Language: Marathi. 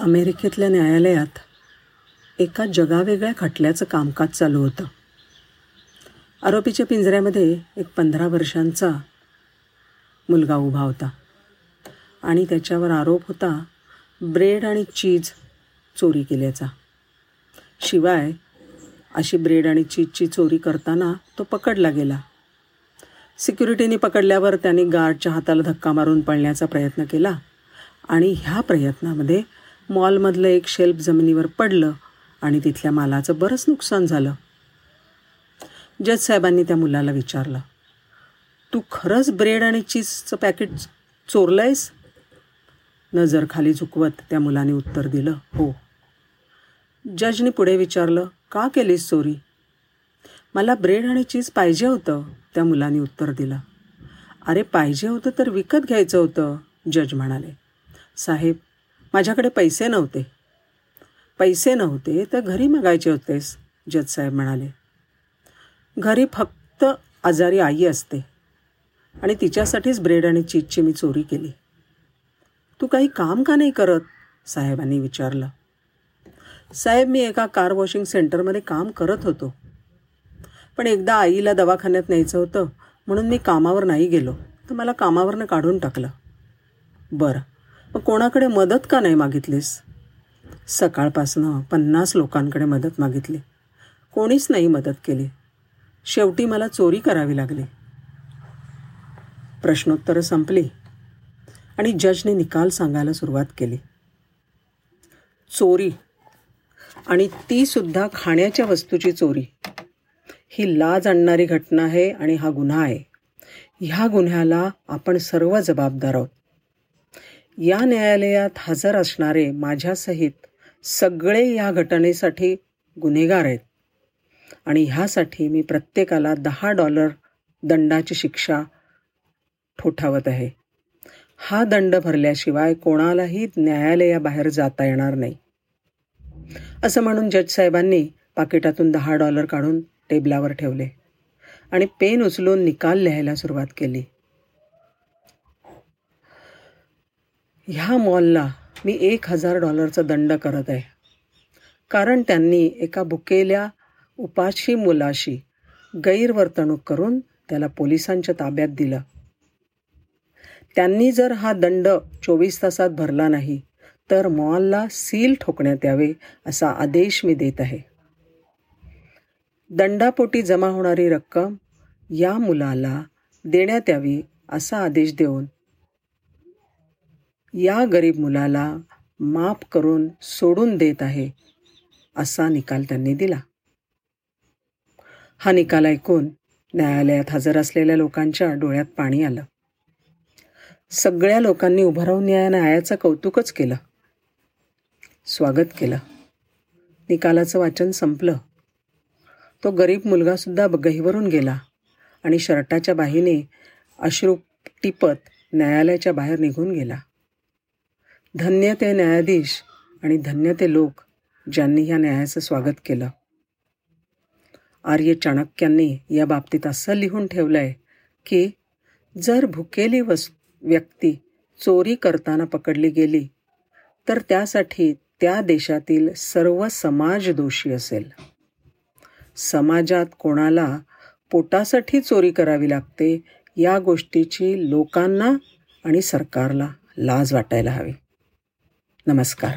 अमेरिकेतल्या न्यायालयात एका जगावेगळ्या खटल्याचं कामकाज चालू होतं. आरोपीच्या पिंजऱ्यामध्ये एक पंधरा वर्षांचा मुलगा उभा होता आणि त्याच्यावर आरोप होता ब्रेड आणि चीज चोरी केल्याचा. शिवाय अशी ब्रेड आणि चीजची चोरी करताना तो पकडला गेला. सिक्युरिटीने पकडल्यावर त्याने गार्डच्या हाताला धक्का मारून पळण्याचा प्रयत्न केला आणि ह्या प्रयत्नामध्ये मॉलमधलं एक शेल्फ जमिनीवर पडलं आणि तिथल्या मालाचं बरंच नुकसान झालं. जज साहेबांनी त्या मुलाला विचारलं तू खरंच ब्रेड आणि चीजचं पॅकेट चोरलं आहेस नजर खाली झुकवत त्या मुलाने उत्तर दिलं हो. जजने पुढे विचारलं का केलीस चोरी? मला ब्रेड आणि चीज पाहिजे होतं त्या मुलाने उत्तर दिलं. अरे पाहिजे होतं तर विकत घ्यायचं होतं जज म्हणाले. साहेब माझ्याकडे पैसे नव्हते. पैसे नव्हते तर घरी मागायचे होतेस जजसाहेब म्हणाले. घरी फक्त आजारी आई असते आणि तिच्यासाठीच ब्रेड आणि चीजची मी चोरी केली. तू काही काम का नाही करत? साहेबांनी विचारलं. साहेब मी एका कार वॉशिंग सेंटरमध्ये काम करत होतो. पण एकदा आईला दवाखान्यात न्यायचं होतं म्हणून मी कामावर नाही गेलो. तर मला कामावरनं काढून टाकलं. बरं. मग कोणाकडे मदत का नाही मागितलीस? सकाळपासनं पन्नास लोकांकडे मदत मागितली. कोणीच नाही मदत केली. शेवटी मला चोरी करावी लागली. प्रश्नोत्तरं संपली आणि जजने निकाल सांगायला सुरुवात केली. चोरी. आणि तीसुद्धा खाण्याच्या वस्तूची चोरी. ही लाज आणणारी घटना आहे आणि हा गुन्हा आहे. ह्या गुन्ह्याला आपण सर्व जबाबदार आहोत. या न्यायालयात हजर असणारे माझ्यासहित सगळे या घटनेसाठी गुन्हेगार आहेत. आणि ह्यासाठी मी प्रत्येकाला दहा डॉलर दंडाची शिक्षा ठोठावत आहे. हा दंड भरल्याशिवाय कोणालाही न्यायालयाबाहेर जाता येणार नाही. असं म्हणून जज साहेबांनी पाकिटातून दहा डॉलर काढून टेबलावर ठेवले. आणि पेन उचलून निकाल लिहायला सुरुवात केली. ह्या मॉलला मी एक हजार डॉलरचा दंड करत आहे. कारण त्यांनी एका भुकेल्या उपाशी मुलाशी गैरवर्तणूक करून त्याला पोलिसांच्या ताब्यात दिलं. त्यांनी जर हा दंड चोवीस तासात भरला नाही तर मॉलला सील ठोकण्यात यावे असा आदेश मी देत आहे. दंडापोटी जमा होणारी रक्कम या मुलाला देण्यात यावी असा आदेश देऊन या गरीब मुलाला माफ करून सोडून देत आहे असा निकाल त्यांनी दिला. हा निकाल ऐकून न्यायालयात हजर असलेल्या लोकांच्या डोळ्यात पाणी आलं. सगळ्या लोकांनी उभं राहून या न्यायाचं कौतुकच केलं. स्वागत केलं. निकालाचं वाचन संपलं. तो गरीब मुलगासुद्धा गहीवरून गेला आणि शर्टाच्या बाहीने अश्रू टिपत न्यायालयाच्या बाहेर निघून गेला. धन्य ते न्यायाधीश आणि धन्य ते लोक ज्यांनी ह्या न्यायाचं स्वागत केलं. आर्य चाणक्यांनी या बाबतीत असं लिहून ठेवलं आहे की जर भुकेली वस व्यक्ती चोरी करताना पकडली गेली तर त्यासाठी त्या देशातील सर्व समाज दोषी असेल. समाजात कोणाला पोटासाठी चोरी करावी लागते या गोष्टीची लोकांना आणि सरकारला लाज वाटायला हवी. नमस्कार.